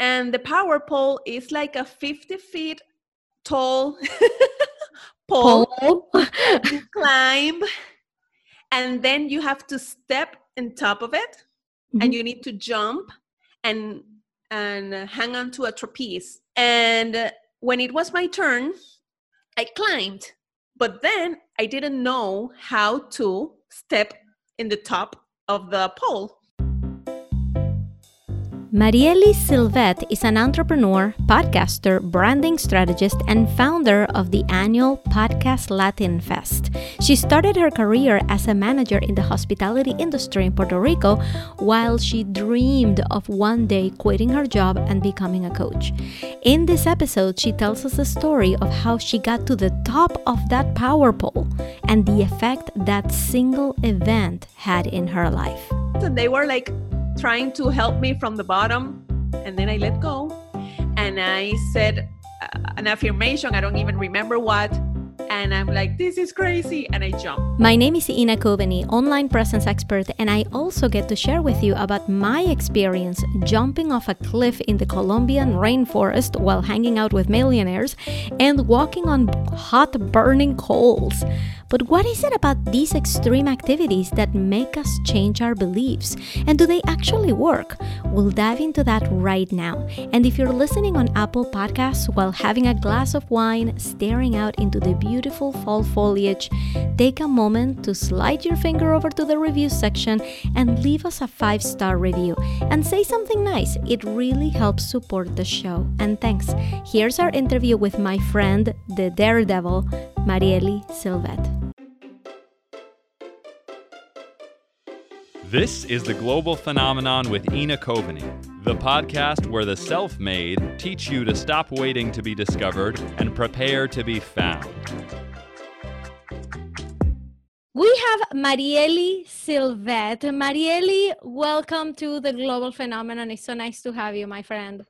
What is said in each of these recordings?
and the power pole is like a 50 feet tall pole, pole. you climb and then you have to step on top of it mm-hmm. and you need to jump and and hang on to a trapeze and when it was my turn i climbed but then i didn't know how to step in the top of the pole Mariely Sylvette is an entrepreneur, podcaster, branding strategist, and founder of the annual Podcast Latin Fest. She started her career as a manager in the hospitality industry in Puerto Rico while she dreamed of one day quitting her job and becoming a coach. In this episode, she tells us the story of how she got to the top of that power pole and the effect that single event had in her life. They were like trying to help me from the bottom. And then I let go. And I said uh, an affirmation. I don't even remember what and I'm like, this is crazy, and I jump. My name is Ina Coveney, online presence expert, and I also get to share with you about my experience jumping off a cliff in the Colombian rainforest while hanging out with millionaires and walking on hot burning coals. But what is it about these extreme activities that make us change our beliefs? And do they actually work? We'll dive into that right now. And if you're listening on Apple Podcasts while having a glass of wine, staring out into the beautiful fall foliage, take a moment to slide your finger over to the review section and leave us a five star review and say something nice. It really helps support the show. And thanks. Here's our interview with my friend, the daredevil, Mariely Sylvette. This is the Global Phenomenon with Ina Coveney, the podcast where the self made teach you to stop waiting to be discovered and prepare to be found. Mariely Sylvette. Mariely, welcome to the Global Phenomenon. It's so nice to have you, my friend.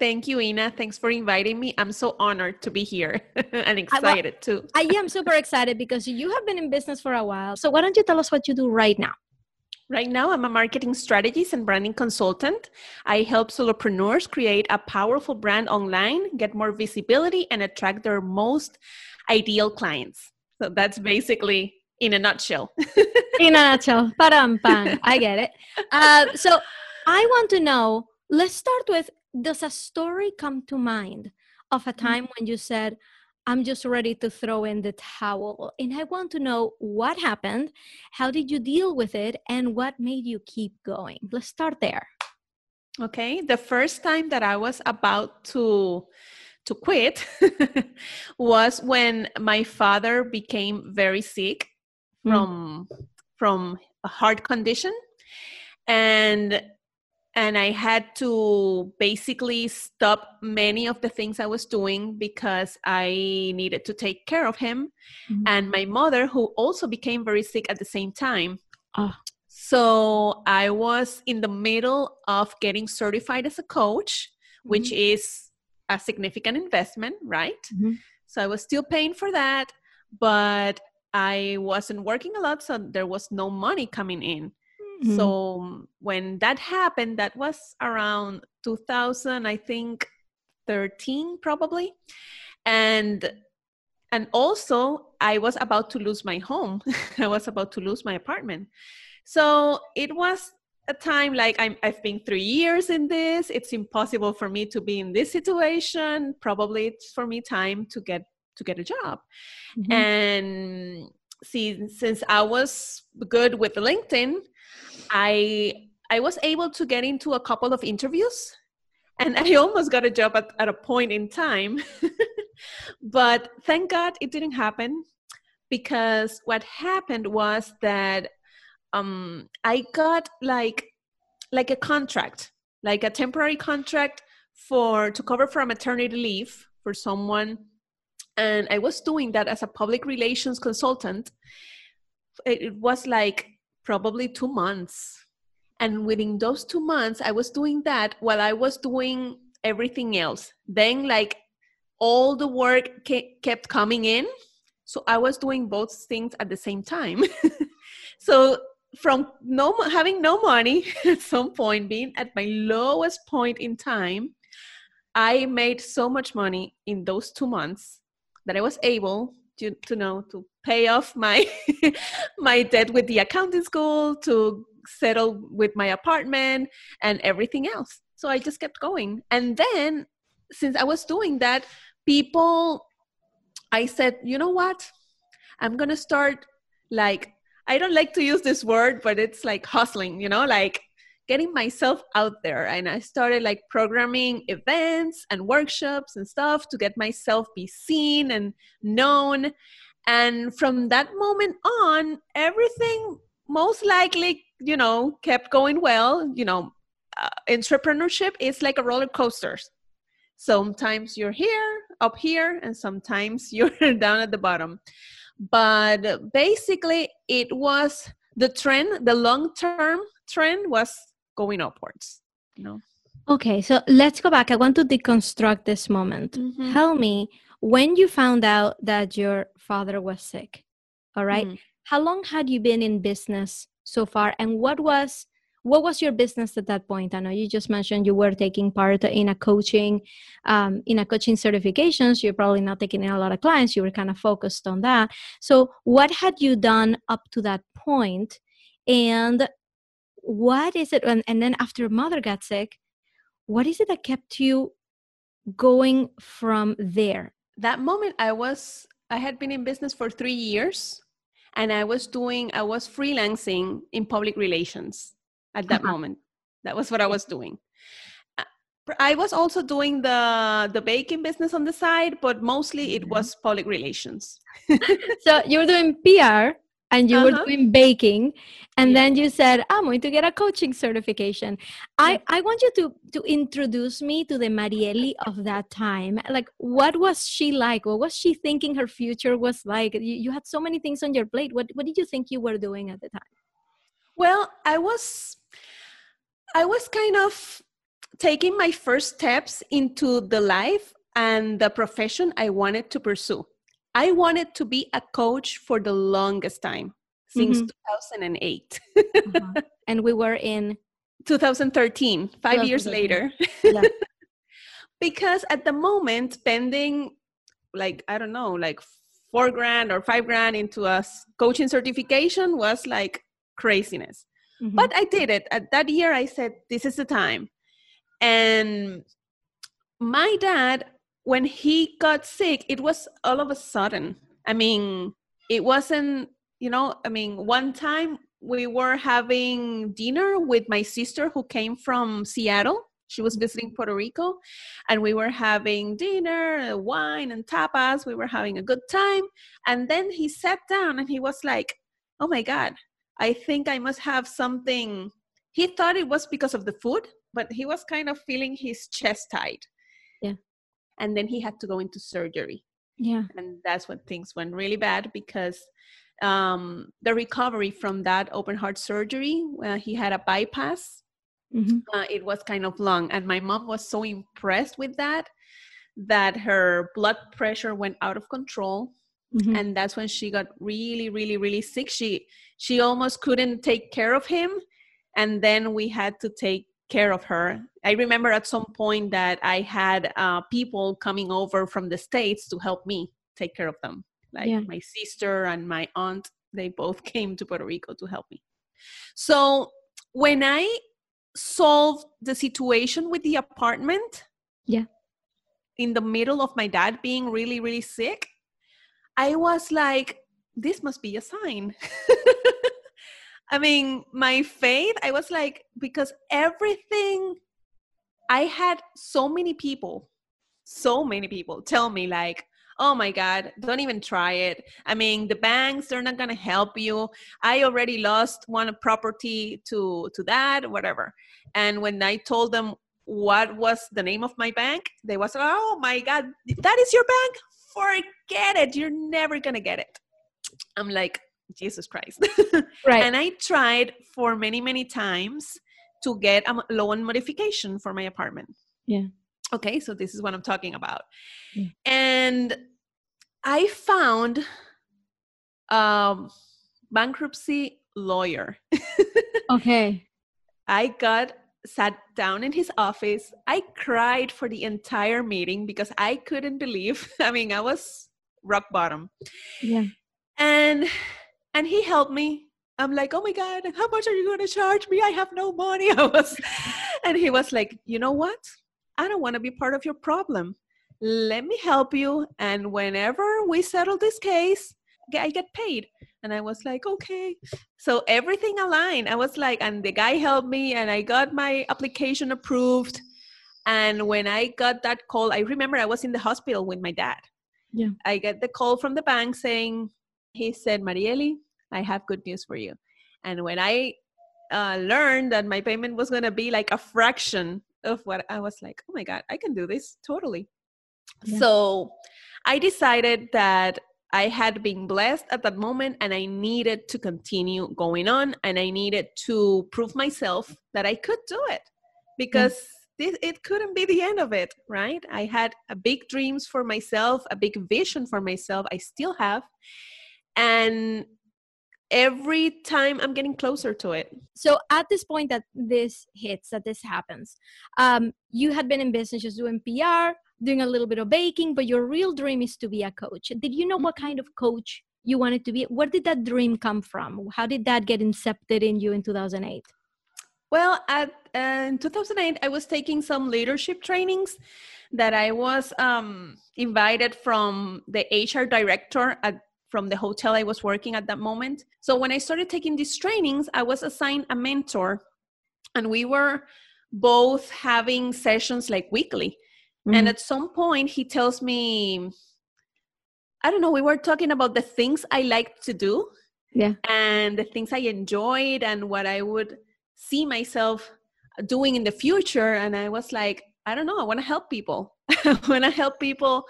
Thank you, Ina. Thanks for inviting me. I'm so honored to be here and excited I, well, too. I am super excited because you have been in business for a while. So, why don't you tell us what you do right now? Right now, I'm a marketing strategist and branding consultant. I help solopreneurs create a powerful brand online, get more visibility, and attract their most ideal clients. So that's basically in a nutshell. in a nutshell. Param, pam. I get it. Uh, so I want to know let's start with Does a story come to mind of a mm-hmm. time when you said, I'm just ready to throw in the towel. And I want to know what happened, how did you deal with it, and what made you keep going? Let's start there. Okay, the first time that I was about to to quit was when my father became very sick. From mm. from a heart condition and and I had to basically stop many of the things I was doing because I needed to take care of him mm-hmm. and my mother, who also became very sick at the same time. Oh. So I was in the middle of getting certified as a coach, mm-hmm. which is a significant investment, right? Mm-hmm. So I was still paying for that, but I wasn't working a lot, so there was no money coming in. Mm-hmm. So when that happened, that was around 2000, I think 13 probably. And and also I was about to lose my home. I was about to lose my apartment. So it was a time like i have been three years in this. It's impossible for me to be in this situation. Probably it's for me time to get to get a job. Mm-hmm. And see, since I was good with LinkedIn, I I was able to get into a couple of interviews and I almost got a job at, at a point in time. but thank God it didn't happen because what happened was that um, I got like like a contract, like a temporary contract for to cover for a maternity leave for someone and I was doing that as a public relations consultant. It was like probably two months. And within those two months, I was doing that while I was doing everything else. Then, like, all the work kept coming in. So I was doing both things at the same time. so from no having no money at some point, being at my lowest point in time, I made so much money in those two months that I was able to, to know to pay off my my debt with the accounting school, to settle with my apartment and everything else. So I just kept going. And then since I was doing that, people I said, you know what? I'm gonna start like I don't like to use this word, but it's like hustling, you know, like getting myself out there. And I started like programming events and workshops and stuff to get myself be seen and known. And from that moment on, everything most likely, you know, kept going well. You know, uh, entrepreneurship is like a roller coaster. Sometimes you're here, up here, and sometimes you're down at the bottom but basically it was the trend the long term trend was going upwards you know okay so let's go back i want to deconstruct this moment mm-hmm. tell me when you found out that your father was sick all right mm-hmm. how long had you been in business so far and what was what was your business at that point? I know you just mentioned you were taking part in a coaching, um, in a coaching certifications. You're probably not taking in a lot of clients. You were kind of focused on that. So, what had you done up to that point, and what is it? And, and then after mother got sick, what is it that kept you going from there? That moment, I was I had been in business for three years and I was doing, I was freelancing in public relations at that uh-huh. moment. That was what I was doing. Uh, I was also doing the the baking business on the side, but mostly it mm-hmm. was public relations. so you were doing PR and you uh-huh. were doing baking and yeah. then you said i'm going to get a coaching certification. I i want you to to introduce me to the mariely of that time. Like what was she like? What was she thinking her future was like? You, you had so many things on your plate. What what did you think you were doing at the time? Well i was I was kind of taking my first steps into the life and the profession I wanted to pursue. I wanted to be a coach for the longest time since mm-hmm. 2008. uh-huh. And we were in 2013, five years later. Yeah. because at the moment, spending like, I don't know, like four grand or five grand into a coaching certification was like craziness. Mm-hmm. But I did it. At that year, I said, this is the time. And my dad, when he got sick, it was all of a sudden. I mean, it wasn't, you know, I mean, one time we were having dinner with my sister who came from Seattle. She was visiting Puerto Rico, and we were having dinner, wine, and tapas. We were having a good time. And then he sat down and he was like, Oh my God, I think I must have something. He thought it was because of the food, but he was kind of feeling his chest tight. And then he had to go into surgery. Yeah. And that's when things went really bad because um, the recovery from that open heart surgery, uh, he had a bypass. Mm-hmm. Uh, it was kind of long. And my mom was so impressed with that that her blood pressure went out of control Mm-hmm. and that's when she got really really really sick she she almost couldn't take care of him and then we had to take care of her i remember at some point that i had uh, people coming over from the states to help me take care of them like yeah. my sister and my aunt they both came to puerto rico to help me so when i solved the situation with the apartment yeah in the middle of my dad being really really sick I was like, this must be a sign. I mean, my faith, I was like, because everything, I had so many people, so many people tell me, like, oh my God, don't even try it. I mean, the banks, they're not going to help you. I already lost one property to, to that, whatever. And when I told them what was the name of my bank, they was, like, oh my God, that is your bank? forget it. You're never going to get it. I'm like, Jesus Christ. right. And I tried for many, many times to get a loan modification for my apartment. Yeah. Okay, so this is what I'm talking about. Yeah. And I found um, bankruptcy lawyer. okay. I got sat down in his office. I cried for the entire meeting because I couldn't believe. I mean, I was rock bottom. Yeah. And and he helped me. I'm like, "Oh my god, how much are you going to charge me? I have no money." I was and he was like, "You know what? I don't want to be part of your problem. Let me help you and whenever we settle this case, I get paid." And I was like, okay. So everything aligned. I was like, and the guy helped me, and I got my application approved. And when I got that call, I remember I was in the hospital with my dad. Yeah. I get the call from the bank saying, he said, Mariely, I have good news for you. And when I uh, learned that my payment was going to be like a fraction of what I was like, oh my God, I can do this totally. Yeah. So I decided that I had been blessed at that moment and I needed to continue going on and I needed to prove myself that I could do it because this, it couldn't be the end of it, right? I had a big dreams for myself, a big vision for myself. I still have. And every time I'm getting closer to it. So at this point that this hits, that this happens, um, you had been in business just doing PR, doing a little bit of baking, but your real dream is to be a coach. Did you know what kind of coach you wanted to be? Where did that dream come from? How did that get incepted in you in 2008? Well, at, uh, in 2008, I was taking some leadership trainings that I was um, invited from the HR director at from the hotel I was working at that moment. So when I started taking these trainings, I was assigned a mentor, and we were both having sessions like weekly. Mm-hmm. And at some point, he tells me, I don't know, we were talking about the things I like to do. Yeah. And the things I enjoyed and what I would see myself doing in the future. And I was like, I don't know, I want to help people. I want to help people.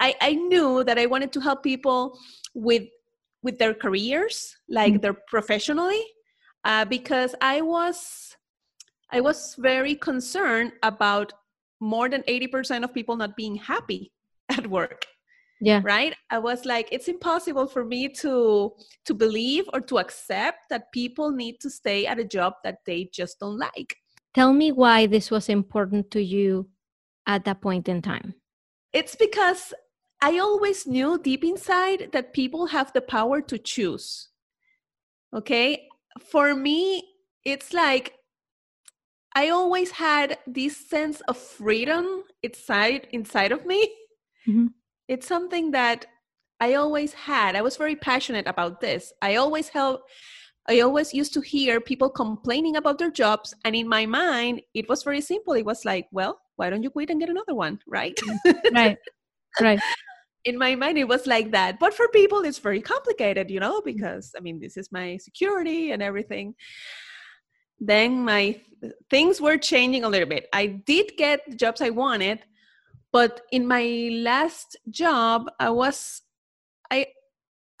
I, I knew that I wanted to help people with with their careers, like mm-hmm. their professionally, uh, because I was I was very concerned about more than 80% of people not being happy at work. Yeah. Right? I was like it's impossible for me to to believe or to accept that people need to stay at a job that they just don't like. Tell me why this was important to you at that point in time. It's because i always knew deep inside that people have the power to choose okay for me it's like I always had this sense of freedom inside inside of me. Mm-hmm. It's something that I always had. I was very passionate about this. I always help I always used to hear people complaining about their jobs and in my mind it was very simple. It was like, well, why don't you quit and get another one, right? right. Right. in my mind it was like that. But for people it's very complicated, you know, because I mean this is my security and everything then my things were changing a little bit. I did get the jobs I wanted, but in my last job, I was I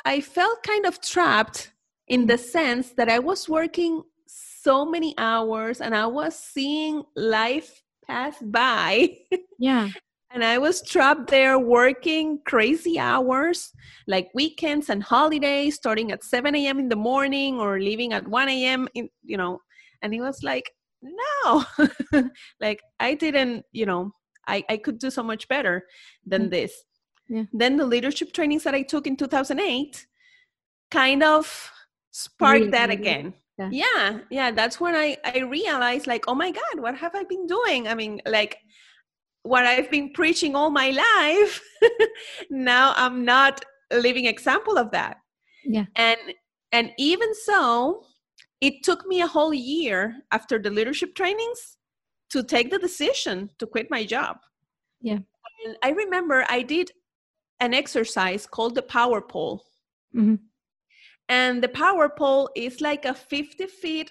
I felt kind of trapped in the sense that I was working so many hours and I was seeing life pass by. Yeah. And I was trapped there working crazy hours, like weekends and holidays, starting at 7 a.m. in the morning or leaving at 1 a.m. in, you know, and he was like no like i didn't you know i i could do so much better than mm. this yeah. then the leadership trainings that i took in 2008 kind of sparked that again yeah. yeah yeah that's when i i realized like oh my god what have i been doing i mean like what i've been preaching all my life now i'm not a living example of that yeah and and even so it took me a whole year after the leadership trainings to take the decision to quit my job. Yeah. And I remember I did an exercise called the power pole. Mm-hmm. And the power pole is like a 50 feet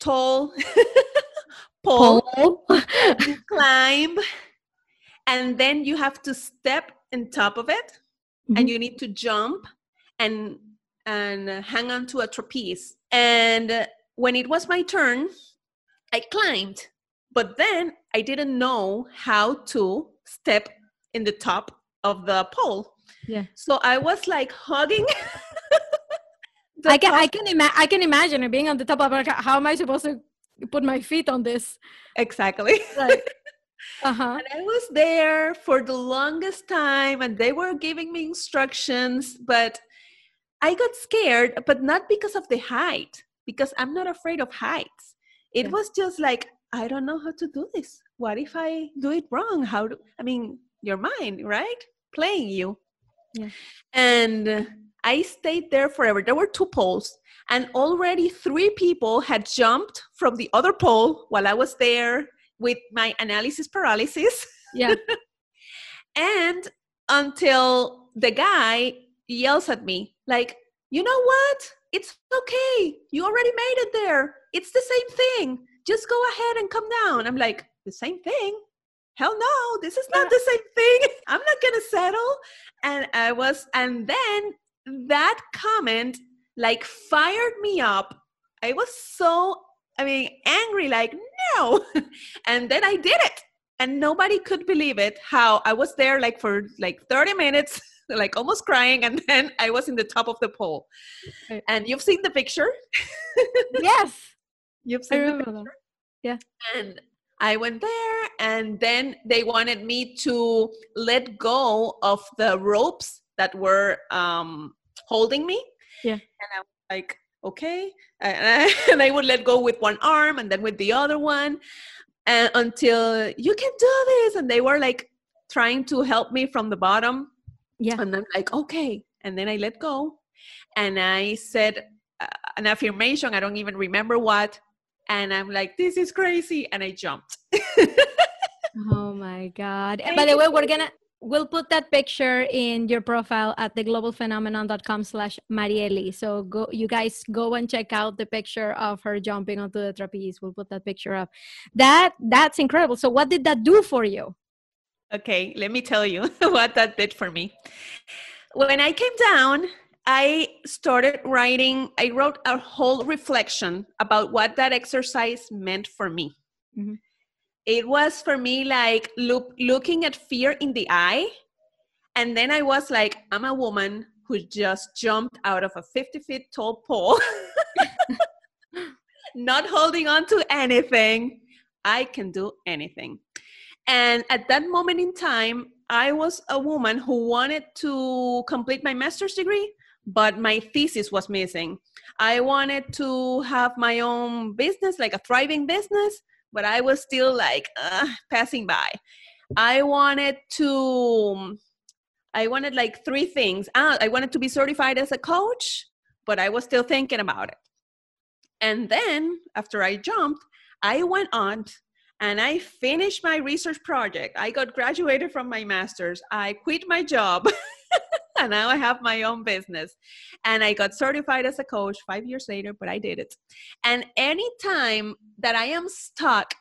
tall pole, pole. climb. And then you have to step on top of it mm-hmm. and you need to jump and and hang on to a trapeze and when it was my turn, I climbed, but then I didn't know how to step in the top of the pole. Yeah. So I was like hugging I can, I can, ima- I can imagine being on the top of how am I supposed to put my feet on this? Exactly. Right. Uh-huh. And I was there for the longest time and they were giving me instructions, but I got scared, but not because of the height, because I'm not afraid of heights. It Yeah. was just like, I don't know how to do this. What if I do it wrong? How do I mean, your mind, right? Playing you. Yeah. And I stayed there forever. There were two poles, and already three people had jumped from the other pole while I was there with my analysis paralysis. Yeah. And until the guy yells at me, like, you know what? It's okay. You already made it there. It's the same thing. Just go ahead and come down. I'm like, the same thing? Hell no, this is not the same thing. I'm not going to settle. And I was, and then that comment like fired me up. I was so, I mean, angry, like, no. and then I did it and nobody could believe it how i was there like for like 30 minutes like almost crying and then i was in the top of the pole Right. and you've seen the picture yes. you've I seen the remember picture that. and i went there and then they wanted me to let go of the ropes that were um holding me Yeah. and i was like okay? And I, and I would let go with one arm and then with the other one and until you can do this and they were like trying to help me from the bottom. Yeah. and i'm like okay. And then i let go. And i said uh, an affirmation i don't even remember what. And i'm like this is crazy. And i jumped. Oh my God. And by the way, we're gonna we'll put that picture in your profile at theglobalphenomenon.com slash Mariely. So go you guys go and check out the picture of her jumping onto the trapeze. We'll put that picture up. That that's incredible. So what did that do for you? Okay, let me tell you what that did for me. When I came down, I started writing, I wrote a whole reflection about what that exercise meant for me. Mhm. It was for me like look, looking at fear in the eye. And then I was like, I'm a woman who just jumped out of a 50 feet tall pole, not holding on to anything. I can do anything. And at that moment in time, I was a woman who wanted to complete my master's degree, but my thesis was missing. I wanted to have my own business, like a thriving business, but I was still like uh, passing by. I wanted to, I wanted like three things. Ah, I wanted to be certified as a coach, but I was still thinking about it. And then after I jumped, I went on and I finished my research project. I got graduated from my master's. I quit my job. now I have my own business. And I got certified as a coach five years later, but I did it. And anytime that I am stuck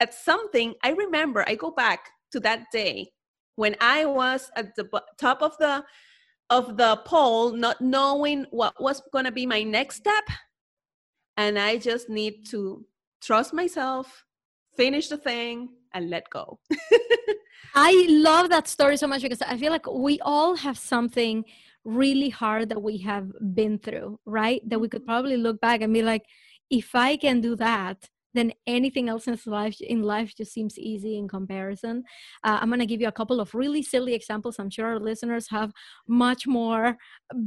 at something, I remember, I go back to that day when I was at the top of the of the pole, not knowing what was going to be my next step. And I just need to trust myself, finish the thing, and let go. I love that story so much because I feel like we all have something really hard that we have been through, right? That we could mm-hmm. probably look back and be like, if I can do that, then anything else in life in life just seems easy in comparison. Uh, I'm gonna give you a couple of really silly examples. I'm sure our listeners have much more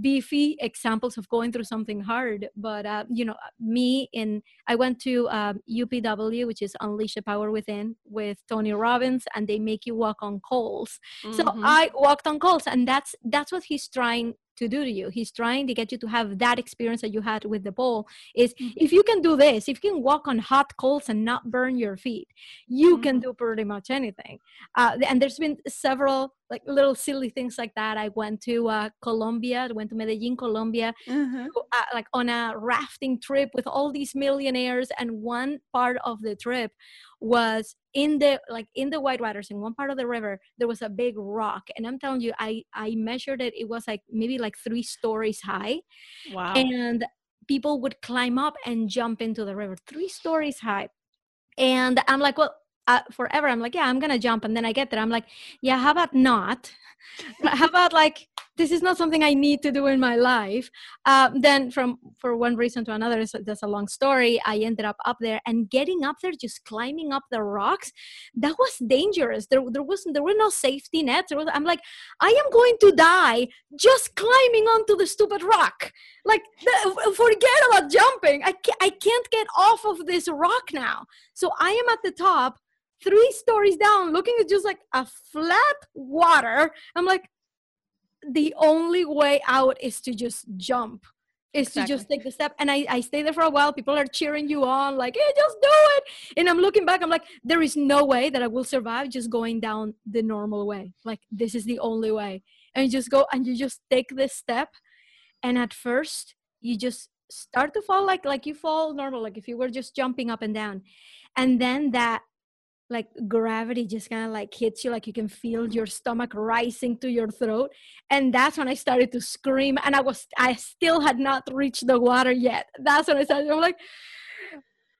beefy examples of going through something hard. But uh, you know, me in I went to um, UPW, which is Unleash the Power Within, with Tony Robbins, and they make you walk on coals. So Mhm. I walked on coals, and that's that's what he's trying to do to you. He's trying to get you to have that experience that you had with the ball Is Mhm. if you can do this, if you can walk on hot coals and not burn your feet, you can do pretty much anything. Uh, and there's been several like little silly things like that. I went to uh, Colombia, I went to Medellin, Colombia, Mhm. uh, like on a rafting trip with all these millionaires and one part of the trip was in the like in the white waters in one part of the river there was a big rock. And i'm telling you i i measured it. It was like maybe like three stories high. Wow. and people would climb up and jump into the river three stories high. And i'm like well uh, forever. I'm like yeah i'm gonna jump. And then i get there. I'm like yeah how about not? How about like this is not something I need to do in my life. Uh, then, from for one reason to another, so that's a long story. I ended up up there and getting up there, just climbing up the rocks. That was dangerous. There, there wasn't, there were no safety nets. Was, I'm like, I am going to die just climbing onto the stupid rock. Like, the, forget about jumping. I can't, I can't get off of this rock now. So I am at the top three stories down looking at just like a flat water i'm like the only way out is to just jump is exactly. to just take the step. And I, I stay there for a while. People are cheering you on like hey just do it. And i'm looking back i'm like there is no way that i will survive just going down the normal way. Like this is the only way. And you just go and you just take this step. And at first you just start to fall like like you fall normal like if you were just jumping up and down. And then that like gravity just kind of like hits you like you can feel your stomach rising to your throat. And that's when i started to scream and i was i still had not reached the water yet. That's when i started i'm like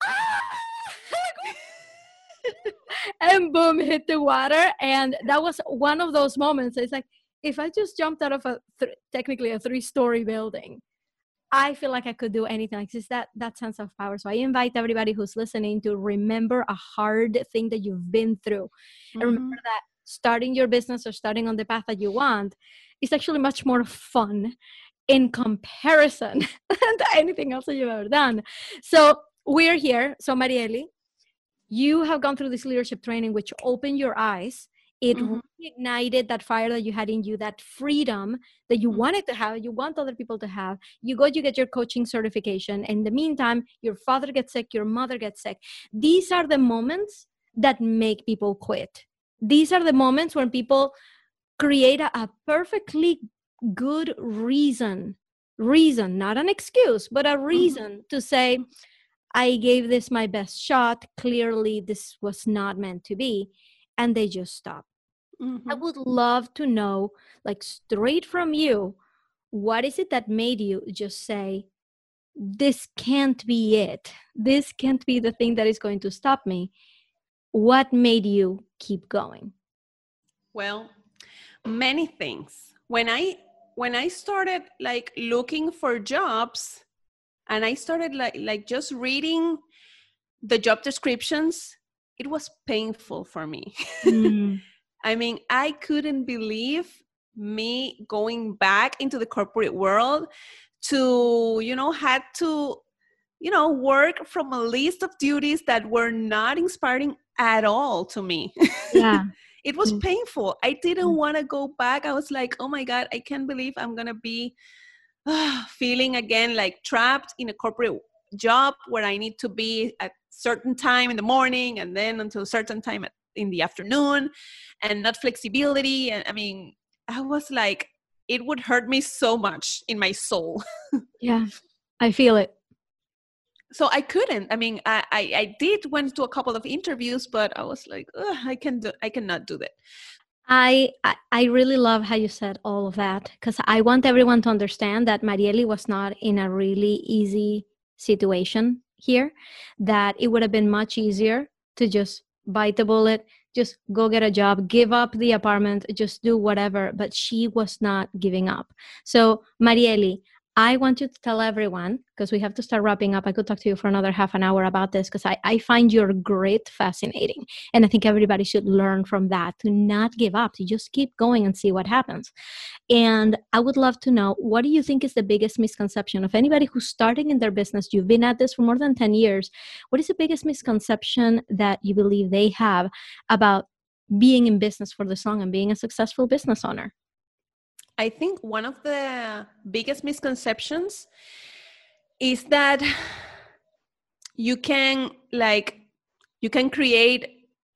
ah! and boom hit the water. And that was one of those moments. It's like if i just jumped out of a th- technically a three story building I feel like I could do anything. Like just that that sense of power. So I invite everybody who's listening to remember a hard thing that you've been through, mm-hmm. and remember that starting your business or starting on the path that you want is actually much more fun in comparison to anything else that you've ever done. So we're here. So Mariely, you have gone through this leadership training, which opened your eyes it mm-hmm. reignited that fire that you had in you that freedom that you mm-hmm. wanted to have you want other people to have you go you get your coaching certification in the meantime your father gets sick your mother gets sick these are the moments that make people quit these are the moments when people create a, a perfectly good reason reason not an excuse but a mm-hmm. reason mm-hmm. to say i gave this my best shot clearly this was not meant to be and they just stop Mm-hmm. I would love to know, like straight from you, what is it that made you just say, this can't be it? This can't be the thing that is going to stop me. What made you keep going? Well, many things. When I when I started like looking for jobs and I started like like just reading the job descriptions, it was painful for me. Mm. I mean, I couldn't believe me going back into the corporate world to, you know, had to, you know, work from a list of duties that were not inspiring at all to me. Yeah. it was mm. painful. I didn't mm. want to go back. I was like, oh my God, I can't believe I'm going to be uh, feeling again like trapped in a corporate job where I need to be at certain time in the morning and then until a certain time at in the afternoon and not flexibility and i mean i was like it would hurt me so much in my soul. Yeah i feel it. So i couldn't. I mean i i, I did went to a couple of interviews but i was like i can do i cannot do that. I, I really love how you said all of that because I want everyone to understand that Mariely was not in a really easy situation here. That it would have been much easier to just bite the bullet just go get a job give up the apartment just do whatever. But she was not giving up. So mariely I want you to tell everyone, because we have to start wrapping up. I could talk to you for another half an hour about this because I, I find your grit fascinating. And I think everybody should learn from that to not give up, to just keep going and see what happens. And I would love to know what do you think is the biggest misconception of anybody who's starting in their business? You've been at this for more than 10 years. What is the biggest misconception that you believe they have about being in business for this long and being a successful business owner? I think one of the biggest misconceptions is that you can like you can create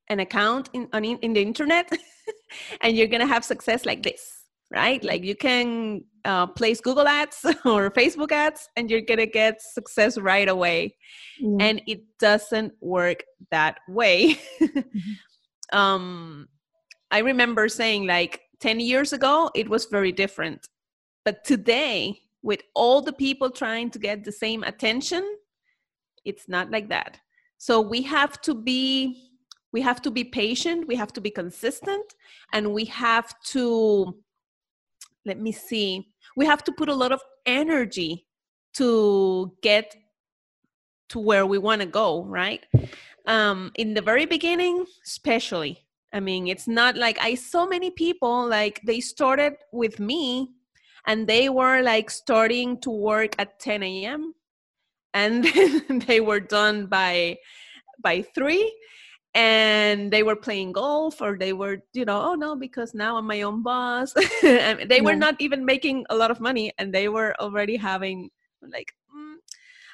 an account in on in the internet and you're gonna have success like this right like you can uh, place google ads or facebook ads and you're gonna get success right away mm-hmm. and it doesn't work that way mm-hmm. um i remember saying like 10 years ago, it was very different. But today, with all the people trying to get the same attention, it's not like that. So we have to be we have to be patient, we have to be consistent, and we have to let me see. We have to put a lot of energy to get to where we want to go, right? Um, in the very beginning, especially. I mean, it's not like I saw many people like they started with me and they were like starting to work at 10 a.m. and they were done by by three and they were playing golf or they were you know oh no because now i'm my own boss and they yeah. were not even making a lot of money and they were already having like mm,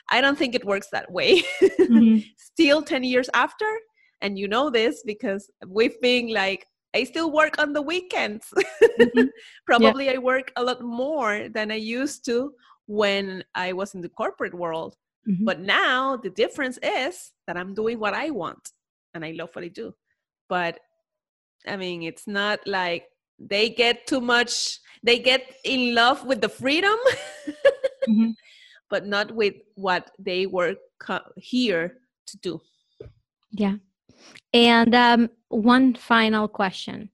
i don't think it works that way mm-hmm. still 10 years after and you know this because we've been like i still work on the weekends mm-hmm. probably yeah. i work a lot more than i used to when i was in the corporate world mm-hmm. but now the difference is that i'm doing what i want and i love what i do but i mean it's not like they get too much they get in love with the freedom mm-hmm. but not with what they were co- here to do yeah and um, one final question.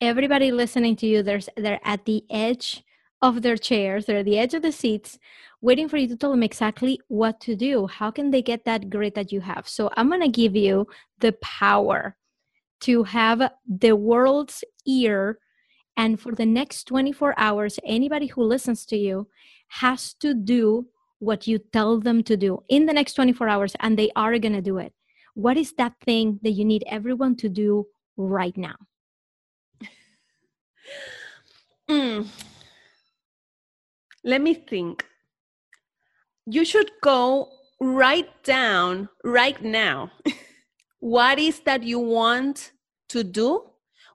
Everybody listening to you, there's they're at the edge of their chairs, they're at the edge of the seats, waiting for you to tell them exactly what to do. How can they get that grit that you have? So I'm gonna give you the power to have the world's ear and for the next 24 hours anybody who listens to you has to do what you tell them to do in the next 24 hours and they are going to do it what is that thing that you need everyone to do right now? Mm. Let me think. You should go write down right now what is that you want to do?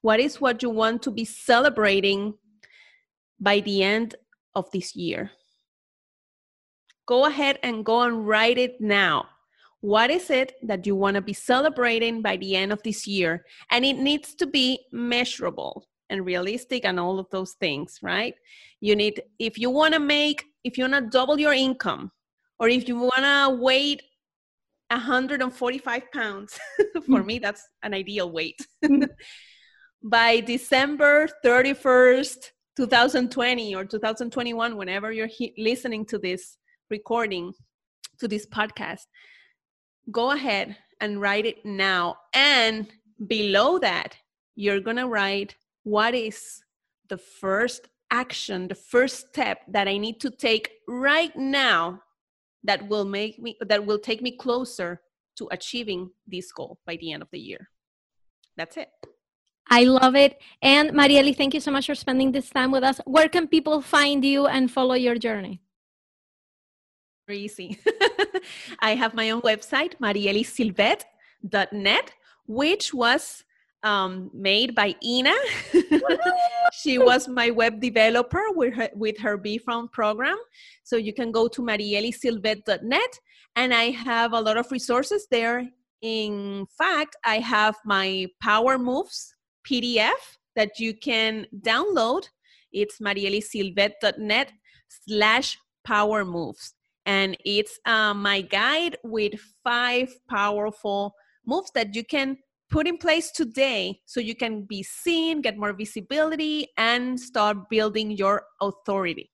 What is what you want to be celebrating by the end of this year? Go ahead and go and write it now what is it that you want to be celebrating by the end of this year? And it needs to be measurable and realistic and all of those things, right? You need, if you want to make, if you want to double your income, or if you want to weight 145 pounds, for mm. me, that's an ideal weight. Mm. by December 31st, 2020 or 2021, whenever you're he- listening to this recording, to this podcast, go ahead and write it now. And below that, you're going to write what is the first action, the first step that I need to take right now that will make me that will take me closer to achieving this goal by the end of the year. That's it. I love it. And Mariely, thank you so much for spending this time with us. Where can people find you and follow your journey? easy. I have my own website, marielysylvette.net, which was um, made by Ina. she was my web developer with her, with her BFROM program. So you can go to marielysylvette.net and I have a lot of resources there. In fact, I have my Power Moves PDF that you can download. It's marielysylvette.net slash power moves and it's uh, my guide with five powerful moves that you can put in place today so you can be seen, get more visibility, and start building your authority.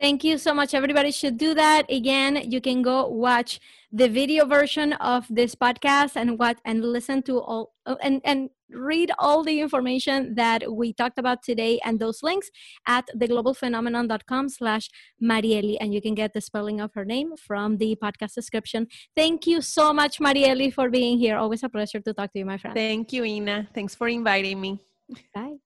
Thank you so much. Everybody should do that. Again, you can go watch the video version of this podcast and what and listen to all uh, and and read all the information that we talked about today and those links at theglobalphenomenon.com slash mariely and you can get the spelling of her name from the podcast description. Thank you so much mariely for being here. Always a pleasure to talk to you my friend. Thank you ina. Thanks for inviting me. Bye.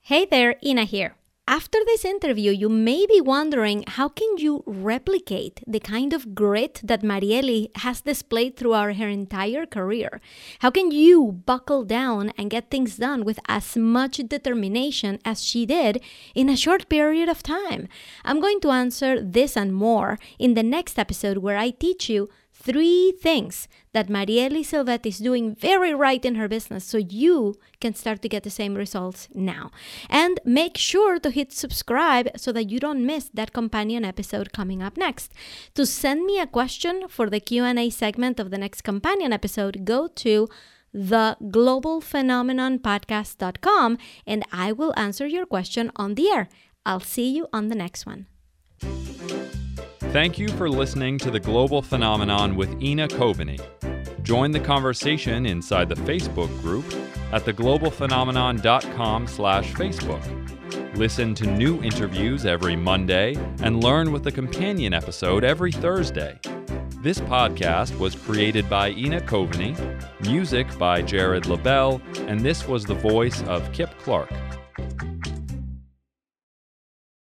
Hey there ina here after this interview, you may be wondering how can you replicate the kind of grit that Mariely has displayed throughout her entire career? How can you buckle down and get things done with as much determination as she did in a short period of time? I'm going to answer this and more in the next episode where I teach you three things that Mariely Sylvette is doing very right in her business so you can start to get the same results now. And make sure to hit subscribe so that you don't miss that companion episode coming up next. To send me a question for the Q&A segment of the next companion episode, go to theglobalphenomenonpodcast.com and I will answer your question on the air. I'll see you on the next one. Thank you for listening to The Global Phenomenon with Ina Coveney. Join the conversation inside the Facebook group at theglobalphenomenon.com slash Facebook. Listen to new interviews every Monday and learn with a companion episode every Thursday. This podcast was created by Ina Coveney, music by Jared LaBelle, and this was the voice of Kip Clark.